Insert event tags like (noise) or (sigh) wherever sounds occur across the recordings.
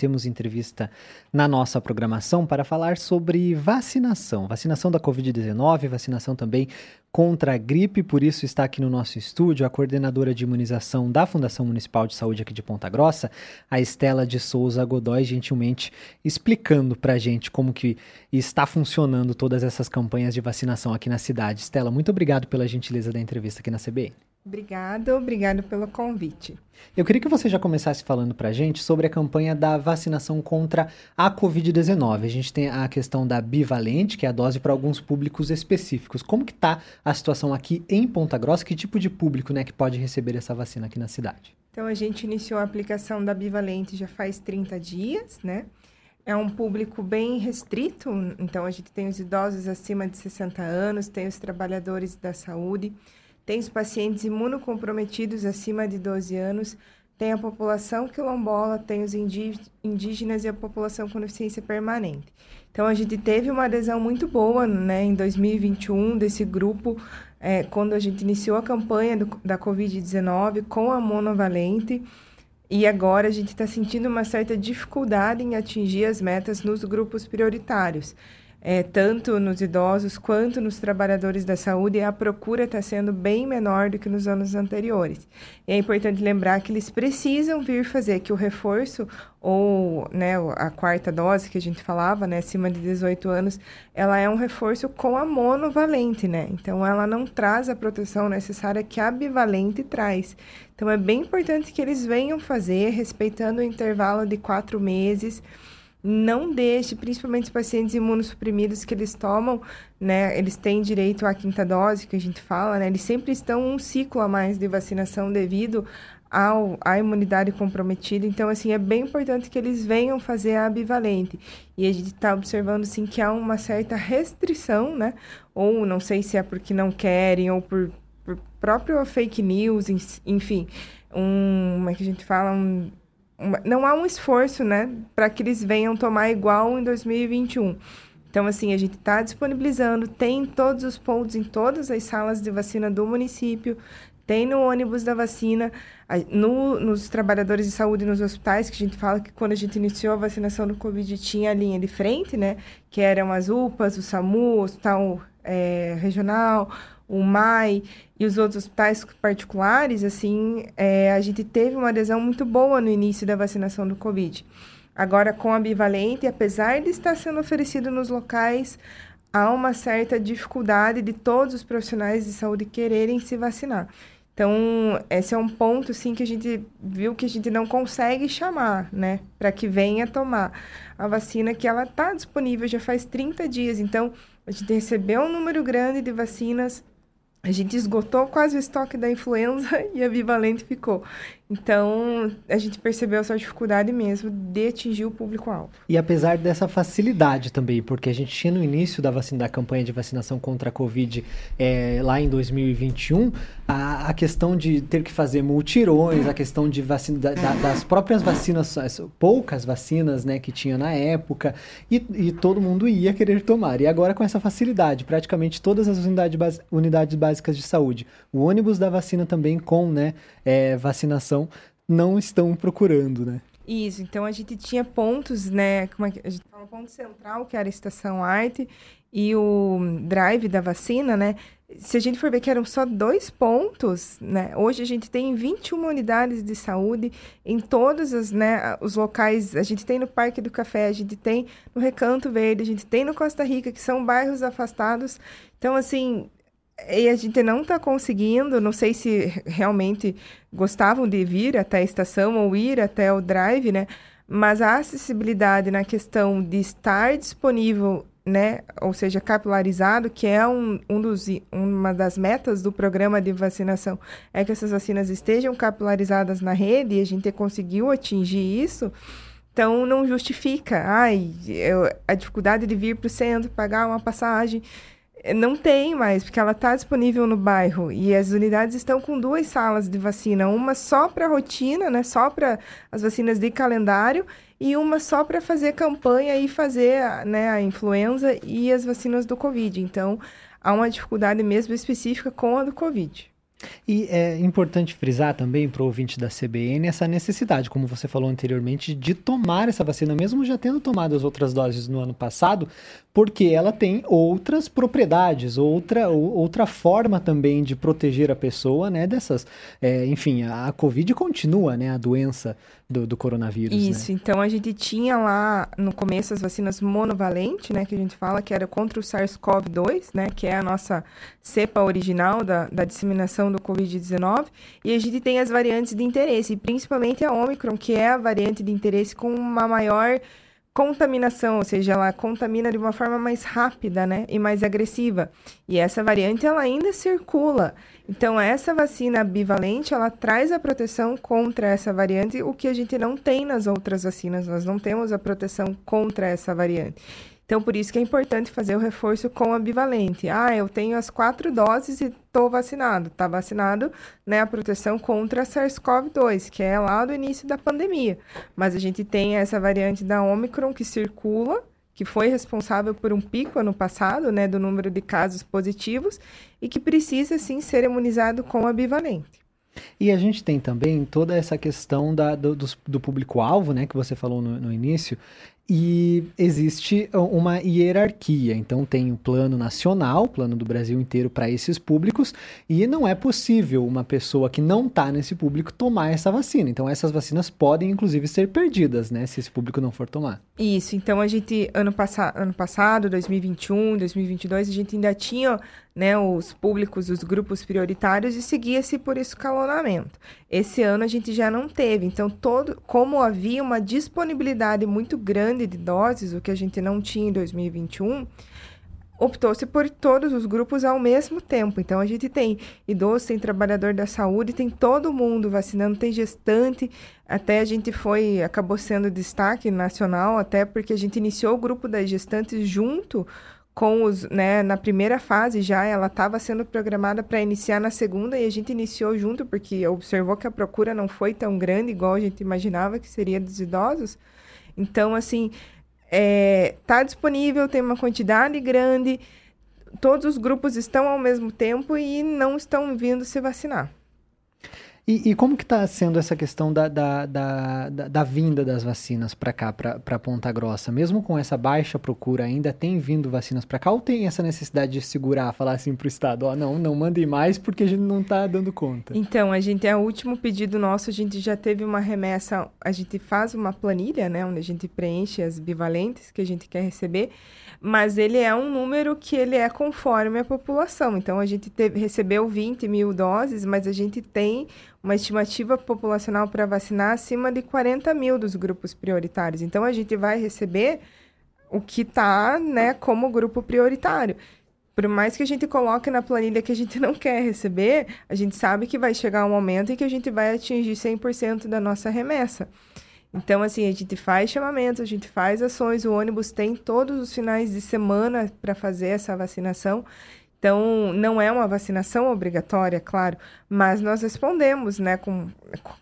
temos entrevista na nossa programação para falar sobre vacinação. Vacinação da Covid-19, vacinação também contra a gripe, por isso está aqui no nosso estúdio a coordenadora de imunização da Fundação Municipal de Saúde aqui de Ponta Grossa, a Estela de Souza Godoy, gentilmente explicando para a gente como que está funcionando todas essas campanhas de vacinação aqui na cidade. Estela, muito obrigado pela gentileza da entrevista aqui na CBN. Obrigado, obrigado pelo convite. Eu queria que você já começasse falando para a gente sobre a campanha da vacinação contra a Covid-19. A gente tem a questão da bivalente, que é a dose para alguns públicos específicos. Como que está a situação aqui em Ponta Grossa? Que tipo de público né, que pode receber essa vacina aqui na cidade? Então, a gente iniciou a aplicação da bivalente já faz 30 dias, né? É um público bem restrito, então a gente tem os idosos acima de 60 anos, tem os trabalhadores da saúde, tem os pacientes imunocomprometidos acima de 12 anos, tem a população quilombola, tem os indígenas e a população com deficiência permanente. Então, a gente teve uma adesão muito boa né, em 2021 desse grupo, é, quando a gente iniciou a campanha do, da Covid-19 com a monovalente. E agora a gente está sentindo uma certa dificuldade em atingir as metas nos grupos prioritários é, tanto nos idosos quanto nos trabalhadores da saúde, a procura está sendo bem menor do que nos anos anteriores. E é importante lembrar que eles precisam vir fazer que o reforço ou né, a quarta dose que a gente falava, né, acima de 18 anos, ela é um reforço com a monovalente, né? Então ela não traz a proteção necessária que a bivalente traz. Então é bem importante que eles venham fazer, respeitando o intervalo de quatro meses não deixe, principalmente os pacientes imunossuprimidos que eles tomam, né, eles têm direito à quinta dose, que a gente fala, né, eles sempre estão um ciclo a mais de vacinação devido ao, à imunidade comprometida. Então, assim, é bem importante que eles venham fazer a bivalente. E a gente está observando, sim, que há uma certa restrição, né, ou não sei se é porque não querem ou por, por próprio fake news, enfim, um, como é que a gente fala, um não há um esforço, né, para que eles venham tomar igual em 2021. Então, assim, a gente está disponibilizando, tem todos os pontos em todas as salas de vacina do município, tem no ônibus da vacina, no, nos trabalhadores de saúde nos hospitais, que a gente fala que quando a gente iniciou a vacinação do Covid tinha a linha de frente, né, que eram as UPAs, o SAMU, o Hospital é, Regional, o MAI e os outros hospitais particulares, assim, é, a gente teve uma adesão muito boa no início da vacinação do Covid. Agora, com a bivalente, apesar de estar sendo oferecido nos locais, há uma certa dificuldade de todos os profissionais de saúde quererem se vacinar. Então, esse é um ponto, sim, que a gente viu que a gente não consegue chamar, né, para que venha tomar a vacina, que ela está disponível já faz 30 dias. Então, a gente recebeu um número grande de vacinas, a gente esgotou quase o estoque da influenza (laughs) e a Bivalente ficou. Então, a gente percebeu essa dificuldade mesmo de atingir o público-alvo. E apesar dessa facilidade também, porque a gente tinha no início da, vacina, da campanha de vacinação contra a Covid é, lá em 2021, a, a, questão de ter que fazer multirões, a questão de vacina, da, da, das próprias vacinas, poucas vacinas né, que tinha na época, e, e, todo mundo ia querer tomar. E agora com essa facilidade, praticamente todas as unidades, unidades básicas de saúde, o ônibus da vacina também com né, é, vacinação não estão procurando, né? Isso, então a gente tinha pontos, né? Como é que a gente fala ponto central, que era a estação arte, e o drive da vacina, né? Se a gente for ver que eram só dois pontos, né? Hoje a gente tem 21 unidades de saúde em todos os, né, os locais. A gente tem no Parque do Café, a gente tem no Recanto Verde, a gente tem no Costa Rica, que são bairros afastados. Então, assim, e a gente não está conseguindo, não sei se realmente gostavam de vir até a estação ou ir até o drive, né? Mas a acessibilidade na questão de estar disponível, né? Ou seja, capilarizado, que é um, um dos, uma das metas do programa de vacinação, é que essas vacinas estejam capilarizadas na rede e a gente conseguiu atingir isso. Então, não justifica. Ai, eu, a dificuldade de vir para o centro, pagar uma passagem. Não tem mais, porque ela está disponível no bairro e as unidades estão com duas salas de vacina, uma só para rotina, né, só para as vacinas de calendário e uma só para fazer campanha e fazer né, a influenza e as vacinas do Covid. Então, há uma dificuldade mesmo específica com a do Covid. E é importante frisar também para o ouvinte da CBN essa necessidade, como você falou anteriormente, de tomar essa vacina, mesmo já tendo tomado as outras doses no ano passado, porque ela tem outras propriedades, outra, outra forma também de proteger a pessoa, né, dessas, é, enfim, a Covid continua, né, a doença do, do coronavírus. Né? Isso, né? então a gente tinha lá no começo as vacinas monovalente, né, que a gente fala que era contra o SARS-CoV-2, né, que é a nossa cepa original da, da disseminação do Covid-19, e a gente tem as variantes de interesse, principalmente a Omicron, que é a variante de interesse com uma maior contaminação, ou seja, ela contamina de uma forma mais rápida, né, e mais agressiva. E essa variante ela ainda circula. Então essa vacina bivalente, ela traz a proteção contra essa variante, o que a gente não tem nas outras vacinas. Nós não temos a proteção contra essa variante. Então, por isso que é importante fazer o reforço com a bivalente. Ah, eu tenho as quatro doses e estou vacinado. Está vacinado, né, a proteção contra a SARS-CoV-2, que é lá do início da pandemia. Mas a gente tem essa variante da Omicron que circula, que foi responsável por um pico ano passado, né, do número de casos positivos e que precisa, sim, ser imunizado com a bivalente. E a gente tem também toda essa questão da, do, do público-alvo, né, que você falou no, no início, e existe uma hierarquia. Então tem o plano nacional, plano do Brasil inteiro para esses públicos, e não é possível uma pessoa que não está nesse público tomar essa vacina. Então essas vacinas podem inclusive ser perdidas, né, se esse público não for tomar. Isso. Então a gente ano, passa ano passado, 2021, 2022, a gente ainda tinha né, os públicos, os grupos prioritários e seguia-se por escalonamento. Esse ano a gente já não teve, então todo, como havia uma disponibilidade muito grande de doses, o que a gente não tinha em 2021, optou-se por todos os grupos ao mesmo tempo. Então a gente tem idoso, tem trabalhador da saúde, tem todo mundo vacinando, tem gestante, até a gente foi acabou sendo destaque nacional, até porque a gente iniciou o grupo das gestantes junto com os, né, na primeira fase já ela estava sendo programada para iniciar na segunda e a gente iniciou junto porque observou que a procura não foi tão grande igual a gente imaginava que seria dos idosos. Então, assim, é, tá disponível, tem uma quantidade grande, todos os grupos estão ao mesmo tempo e não estão vindo se vacinar. E, e, como que está sendo essa questão da, da, da, da, da vinda das vacinas para cá, para Ponta Grossa? Mesmo com essa baixa procura, ainda tem vindo vacinas para cá ou tem essa necessidade de segurar, falar assim para o Estado, ó, oh, não, não mandem mais porque a gente não está dando conta? Então, a gente, é o último pedido nosso, a gente já teve uma remessa, a gente faz uma planilha, né, onde a gente preenche as bivalentes que a gente quer receber, mas ele é um número que ele é conforme a população. Então, a gente teve, recebeu 20 mil doses, mas a gente tem uma estimativa populacional para vacinar acima de 40 mil dos grupos prioritários. Então, a gente vai receber o que está né, como grupo prioritário. Por mais que a gente coloque na planilha que a gente não quer receber, a gente sabe que vai chegar um momento em que a gente vai atingir 100% da nossa remessa. Então, assim, a gente faz chamamentos, a gente faz ações, o ônibus tem todos os finais de semana para fazer essa vacinação. Então, não é uma vacinação obrigatória, claro, mas nós respondemos, né, com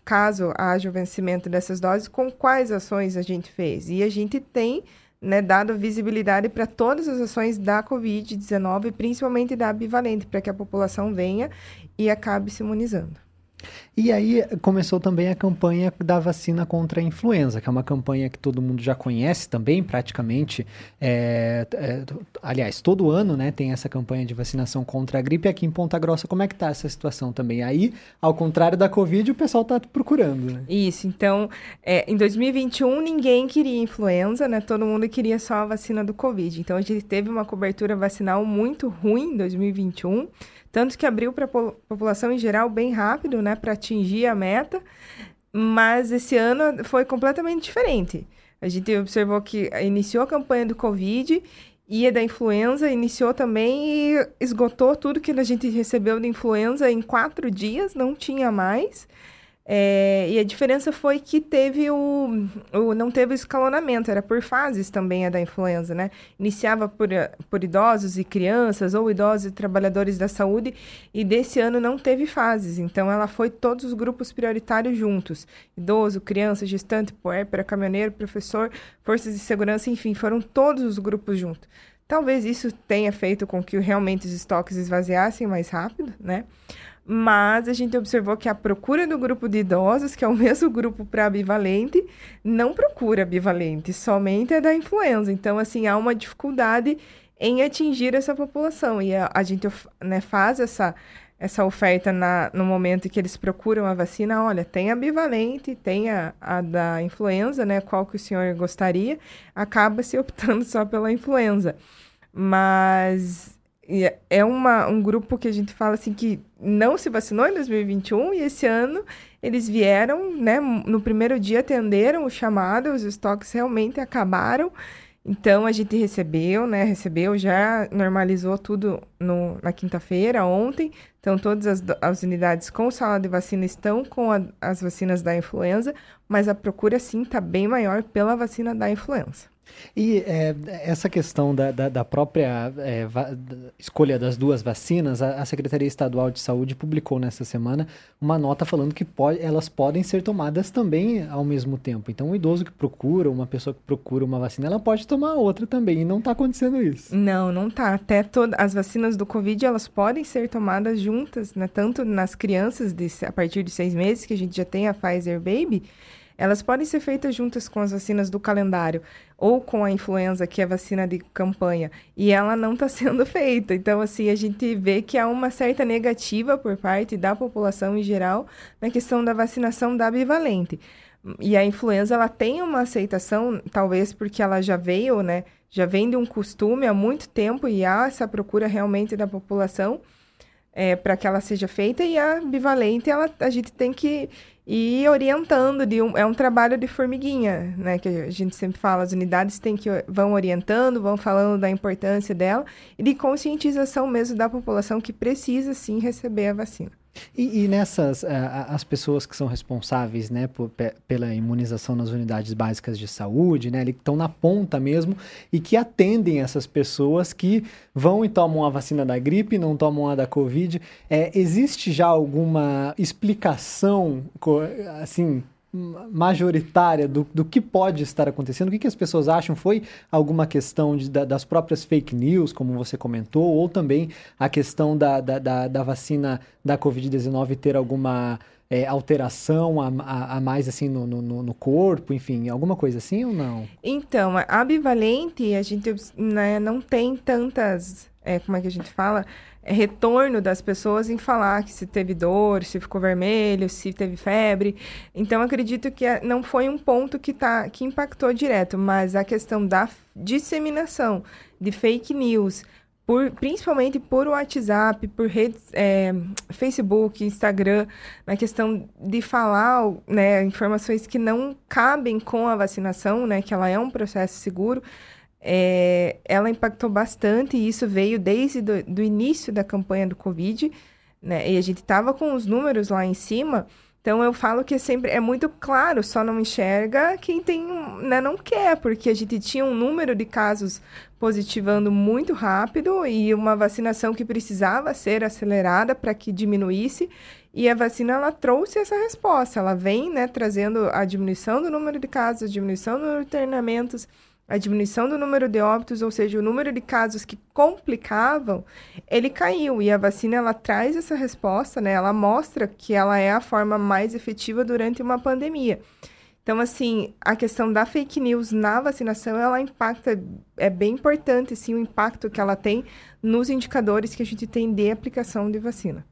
caso haja o vencimento dessas doses, com quais ações a gente fez. E a gente tem né, dado visibilidade para todas as ações da Covid-19, principalmente da bivalente, para que a população venha e acabe se imunizando. E aí começou também a campanha da vacina contra a influenza, que é uma campanha que todo mundo já conhece também, praticamente. É, é, aliás, todo ano né, tem essa campanha de vacinação contra a gripe. Aqui em Ponta Grossa, como é que está essa situação também? Aí, ao contrário da Covid, o pessoal está procurando. Né? Isso, então, é, em 2021 ninguém queria influenza, né? Todo mundo queria só a vacina do Covid. Então, a gente teve uma cobertura vacinal muito ruim em 2021. Tanto que abriu para a população em geral bem rápido, né, para atingir a meta, mas esse ano foi completamente diferente. A gente observou que iniciou a campanha do Covid e a da influenza iniciou também e esgotou tudo que a gente recebeu de influenza em quatro dias, não tinha mais. É, e a diferença foi que teve o, o, não teve escalonamento, era por fases também a da influenza, né? Iniciava por, por idosos e crianças, ou idosos e trabalhadores da saúde, e desse ano não teve fases. Então, ela foi todos os grupos prioritários juntos: idoso, criança, gestante, puérpera, caminhoneiro, professor, forças de segurança, enfim, foram todos os grupos juntos. Talvez isso tenha feito com que realmente os estoques esvaziassem mais rápido, né? Mas a gente observou que a procura do grupo de idosos, que é o (laughs) mesmo grupo para bivalente, não procura bivalente, somente é da influenza. Então, assim, há uma dificuldade em atingir essa população. E a, a gente né, faz essa, essa oferta na, no momento que eles procuram a vacina. Olha, tem a bivalente, tem a, a da influenza, né? Qual que o senhor gostaria? Acaba se optando (laughs) só pela influenza. Mas é uma, um grupo que a gente fala assim que não se vacinou em 2021 e esse ano eles vieram, né, no primeiro dia atenderam o chamado, os estoques realmente acabaram. Então a gente recebeu, né, recebeu, já normalizou tudo no, na quinta-feira, ontem. Então todas as, as, unidades com sala de vacina estão com a, as vacinas da influenza, mas a procura sim está bem maior pela vacina da influenza. E é, essa questão da, da, da própria é, va escolha das duas vacinas, a, a, Secretaria Estadual de Saúde publicou nessa semana uma nota falando que pode, elas podem ser tomadas também ao mesmo tempo. Então, um idoso que procura, uma pessoa que procura uma vacina, ela pode tomar outra também. E não está acontecendo isso. Não, não está. Até todas as vacinas do Covid, elas podem ser tomadas juntas, né? Tanto nas crianças de, a partir de seis meses, que a gente já tem a Pfizer Baby, elas podem ser feitas juntas com as vacinas do calendário ou com a influenza, que é vacina de campanha, e ela não está (laughs) sendo feita. Então, assim, a gente vê que há uma certa negativa por parte da população em geral na questão da vacinação da bivalente. E a influenza, ela tem uma aceitação, talvez porque ela já veio, né? Já vem de um costume há muito tempo e há essa procura realmente da população é, para que ela seja feita. E a bivalente, ela, a gente tem que e orientando de um, é um trabalho de formiguinha, né, que a gente sempre fala, as unidades têm que vão orientando, vão falando da importância dela e de conscientização mesmo da população que precisa sim receber a vacina. E, e nessas, uh, as pessoas que são responsáveis né, por, pela imunização nas unidades básicas de saúde, né, que estão na ponta mesmo e que atendem essas pessoas que vão e tomam a vacina da gripe, não tomam a da Covid. É, existe já alguma explicação, assim, majoritária do, do que pode estar acontecendo? O que, que as pessoas acham? Foi alguma questão de, da, das próprias fake news, como você comentou, ou também a questão da, da, da, da vacina da Covid-19 ter alguma é, alteração a, a, a, mais assim no, no, no, corpo, enfim, alguma coisa assim ou não? Então, a bivalente, a gente né, não tem tantas, é, como é que a gente fala? Retorno das pessoas em falar que se teve dor, se ficou vermelho, se teve febre. Então, acredito que é, não foi um ponto que, tá, que impactou direto, mas a questão da disseminação de fake news, por, principalmente por WhatsApp, por redes, é, Facebook, Instagram, na questão de falar né, informações que não cabem com a vacinação, né, que ela é um processo seguro, é, ela impactou bastante e isso veio desde do, do início da campanha do Covid, né? E a gente estava com os números lá em cima. Então eu falo que é sempre é muito claro, só não enxerga quem tem, né, não quer, porque a gente tinha um número de casos positivando muito rápido e uma vacinação que precisava ser acelerada para que diminuísse. E a vacina ela trouxe essa resposta. Ela vem, né, trazendo a diminuição do número de casos, a diminuição do número de internamentos a diminuição do número de óbitos, ou seja, o número de casos que complicavam, ele caiu. E a vacina ela traz essa resposta, né? Ela mostra que ela é a forma mais efetiva durante uma pandemia. Então, assim, a questão da fake news na vacinação, ela impacta, é bem importante, sim, o impacto que ela tem nos indicadores que a gente tem de aplicação de vacina.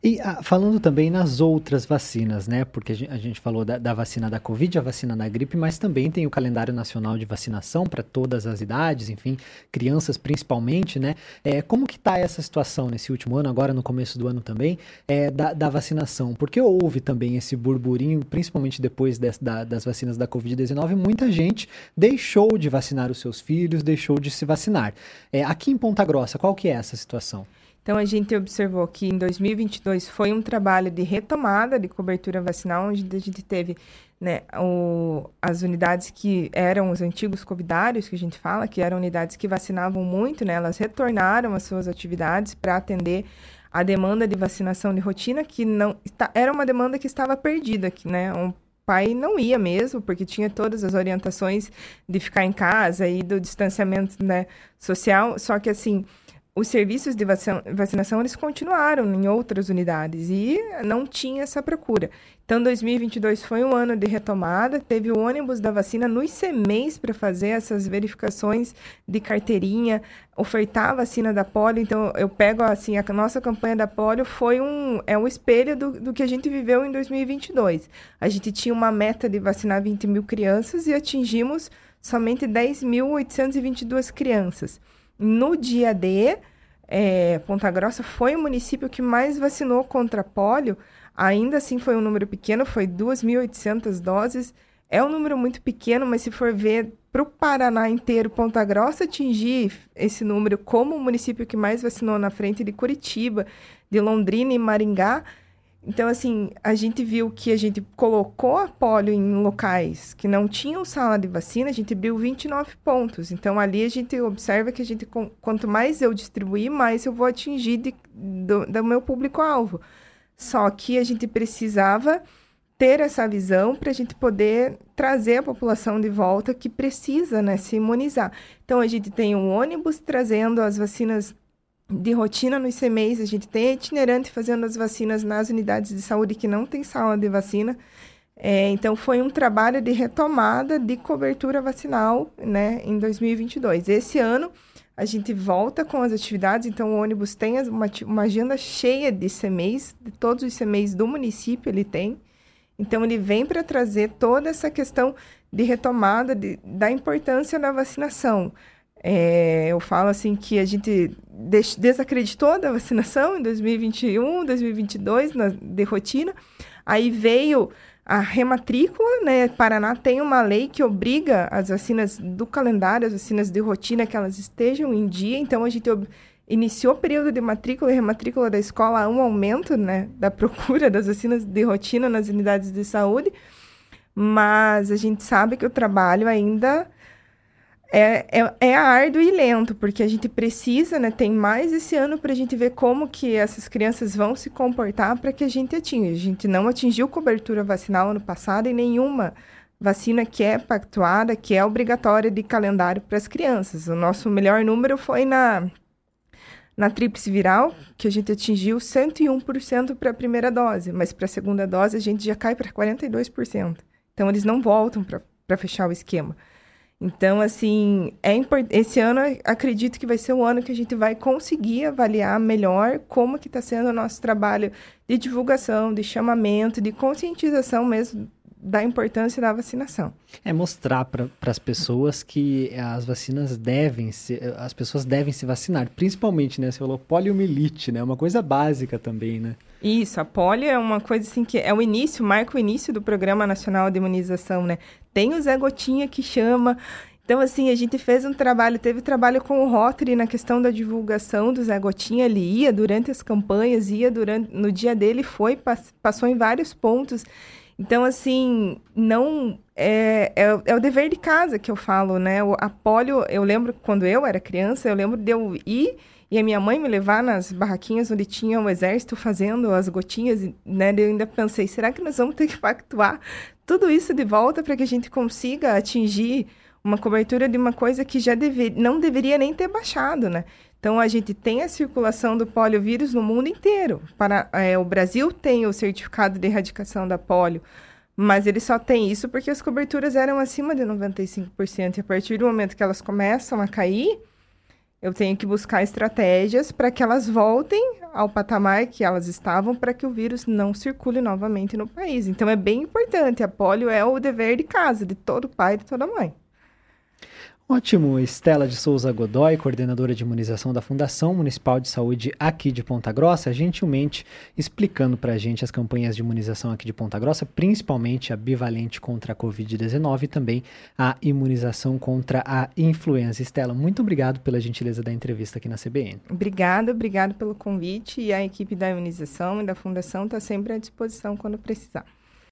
E ah, falando também nas outras vacinas, né? Porque a gente falou da, da, vacina da Covid, a vacina da gripe, mas também tem o calendário nacional de vacinação para todas as idades, enfim, crianças principalmente, né? É, como que está essa situação nesse último ano, agora no começo do ano também, é, da, da vacinação? Porque houve também esse burburinho, principalmente depois da, das vacinas da Covid-19, muita gente deixou de vacinar os seus filhos, deixou de se vacinar. É, aqui em Ponta Grossa, qual que é essa situação? Então, a gente observou que em 2022 foi um trabalho de retomada de cobertura vacinal, onde a gente teve né, o, as unidades que eram os antigos covidários, que a gente fala, que eram unidades que vacinavam muito, né, elas retornaram às suas atividades para atender a demanda de vacinação de rotina, que não era uma demanda que estava perdida, que, né, um pai não ia mesmo, porque tinha todas as orientações de ficar em casa e do distanciamento né, social, só que assim os serviços de vacinação eles continuaram em outras unidades e não tinha essa procura. Então, 2022 foi um ano de retomada, teve o ônibus da vacina nos CMEs para fazer essas verificações de carteirinha, ofertar a vacina da polio. Então, eu pego assim, a nossa campanha da polio foi um é um espelho do, do que a gente viveu em 2022. A gente tinha uma meta de vacinar 20 mil crianças e atingimos somente 10.822 crianças. No dia D, é, Ponta Grossa foi o município que mais vacinou contra pólio. Ainda assim foi um número pequeno, foi 2.800 doses. É um número muito pequeno, mas se for ver para o Paraná inteiro, Ponta Grossa atingir esse número como o município que mais vacinou na frente de Curitiba, de Londrina e Maringá, então, assim, a gente viu que a gente colocou a polio em locais que não tinham sala de vacina, a gente abriu 29 pontos. Então, ali a gente observa que a gente, quanto mais eu distribuir, mais eu vou atingir de, do, do meu público-alvo. Só que a gente precisava ter essa visão para a gente poder trazer a população de volta que precisa né, se imunizar. Então, a gente tem um ônibus trazendo as vacinas de rotina nos CMEs, a gente tem itinerante fazendo as vacinas nas unidades de saúde que não tem sala de vacina. É, então, foi um trabalho de retomada de cobertura vacinal né, em 2022. Esse ano, a gente volta com as atividades, então o ônibus tem uma, uma agenda cheia de CMEs, de todos os CMEs do município ele tem. Então, ele vem para trazer toda essa questão de retomada de, da importância da vacinação. É, eu falo assim que a gente des desacreditou da vacinação em 2021, 2022, na, de rotina. Aí veio a rematrícula, né? Paraná tem uma lei que obriga as vacinas do calendário, as vacinas de rotina, que elas estejam em dia. Então, a gente iniciou o período de matrícula e rematrícula da escola um aumento, né? Da procura das vacinas de rotina nas unidades de saúde. Mas a gente sabe que o trabalho ainda é, é, é árduo e lento, porque a gente precisa, né? Tem mais esse ano para a gente ver como que essas crianças vão se comportar para que a gente atinja. A gente não atingiu cobertura vacinal ano passado e nenhuma vacina que é pactuada, que é obrigatória de calendário para as crianças. O nosso melhor número foi na, na tríplice viral, que a gente atingiu 101% para a primeira dose, mas para a segunda dose a gente já cai para 42%. Então eles não voltam para fechar o esquema. Então, assim, é import... esse ano acredito que vai ser o ano que a gente vai conseguir avaliar melhor como que está sendo o nosso trabalho de divulgação, de chamamento, de conscientização mesmo da importância da vacinação. É mostrar para as pessoas que as vacinas devem se, as pessoas devem se vacinar, principalmente, né? Você falou poliomielite, né? Uma coisa básica também, né? Isso, a polio é uma coisa assim que é o início, marca o início do Programa Nacional de Imunização, né? Tem o Zé Gotinha que chama. Então, assim, a gente fez um trabalho, teve trabalho com o Rotary na questão da divulgação do Zé Gotinha. Ele ia durante as campanhas, ia durante no dia dele, foi, passou em vários pontos. Então, assim, não. É, é, é, o dever de casa que eu falo, né? O, a polio, eu lembro quando eu era criança, eu lembro de eu ir e a minha mãe me levar nas barraquinhas onde tinha o exército fazendo as gotinhas, né? Eu ainda pensei, será que nós vamos ter que pactuar tudo isso de volta para que a gente consiga atingir uma cobertura de uma coisa que já deve, não deveria nem ter baixado, né? Então, a gente tem a circulação do poliovírus no mundo inteiro. Para, é, o Brasil tem o certificado de erradicação da polio, mas ele só tem isso porque as coberturas eram acima de 95%. E a partir do momento que elas começam a cair, eu tenho que buscar estratégias para que elas voltem ao patamar que elas estavam para que o vírus não circule novamente no país. Então, é bem importante. A polio é o dever de casa de todo pai e de toda mãe. Ótimo, Estela de Souza Godoy, coordenadora de imunização da Fundação Municipal de Saúde aqui de Ponta Grossa, gentilmente explicando para a gente as campanhas de imunização aqui de Ponta Grossa, principalmente a bivalente contra a Covid-19 e também a imunização contra a influenza. Estela, muito obrigado pela gentileza da entrevista aqui na CBN. Obrigada, obrigado pelo convite e a equipe da imunização e da Fundação está sempre à disposição quando precisar.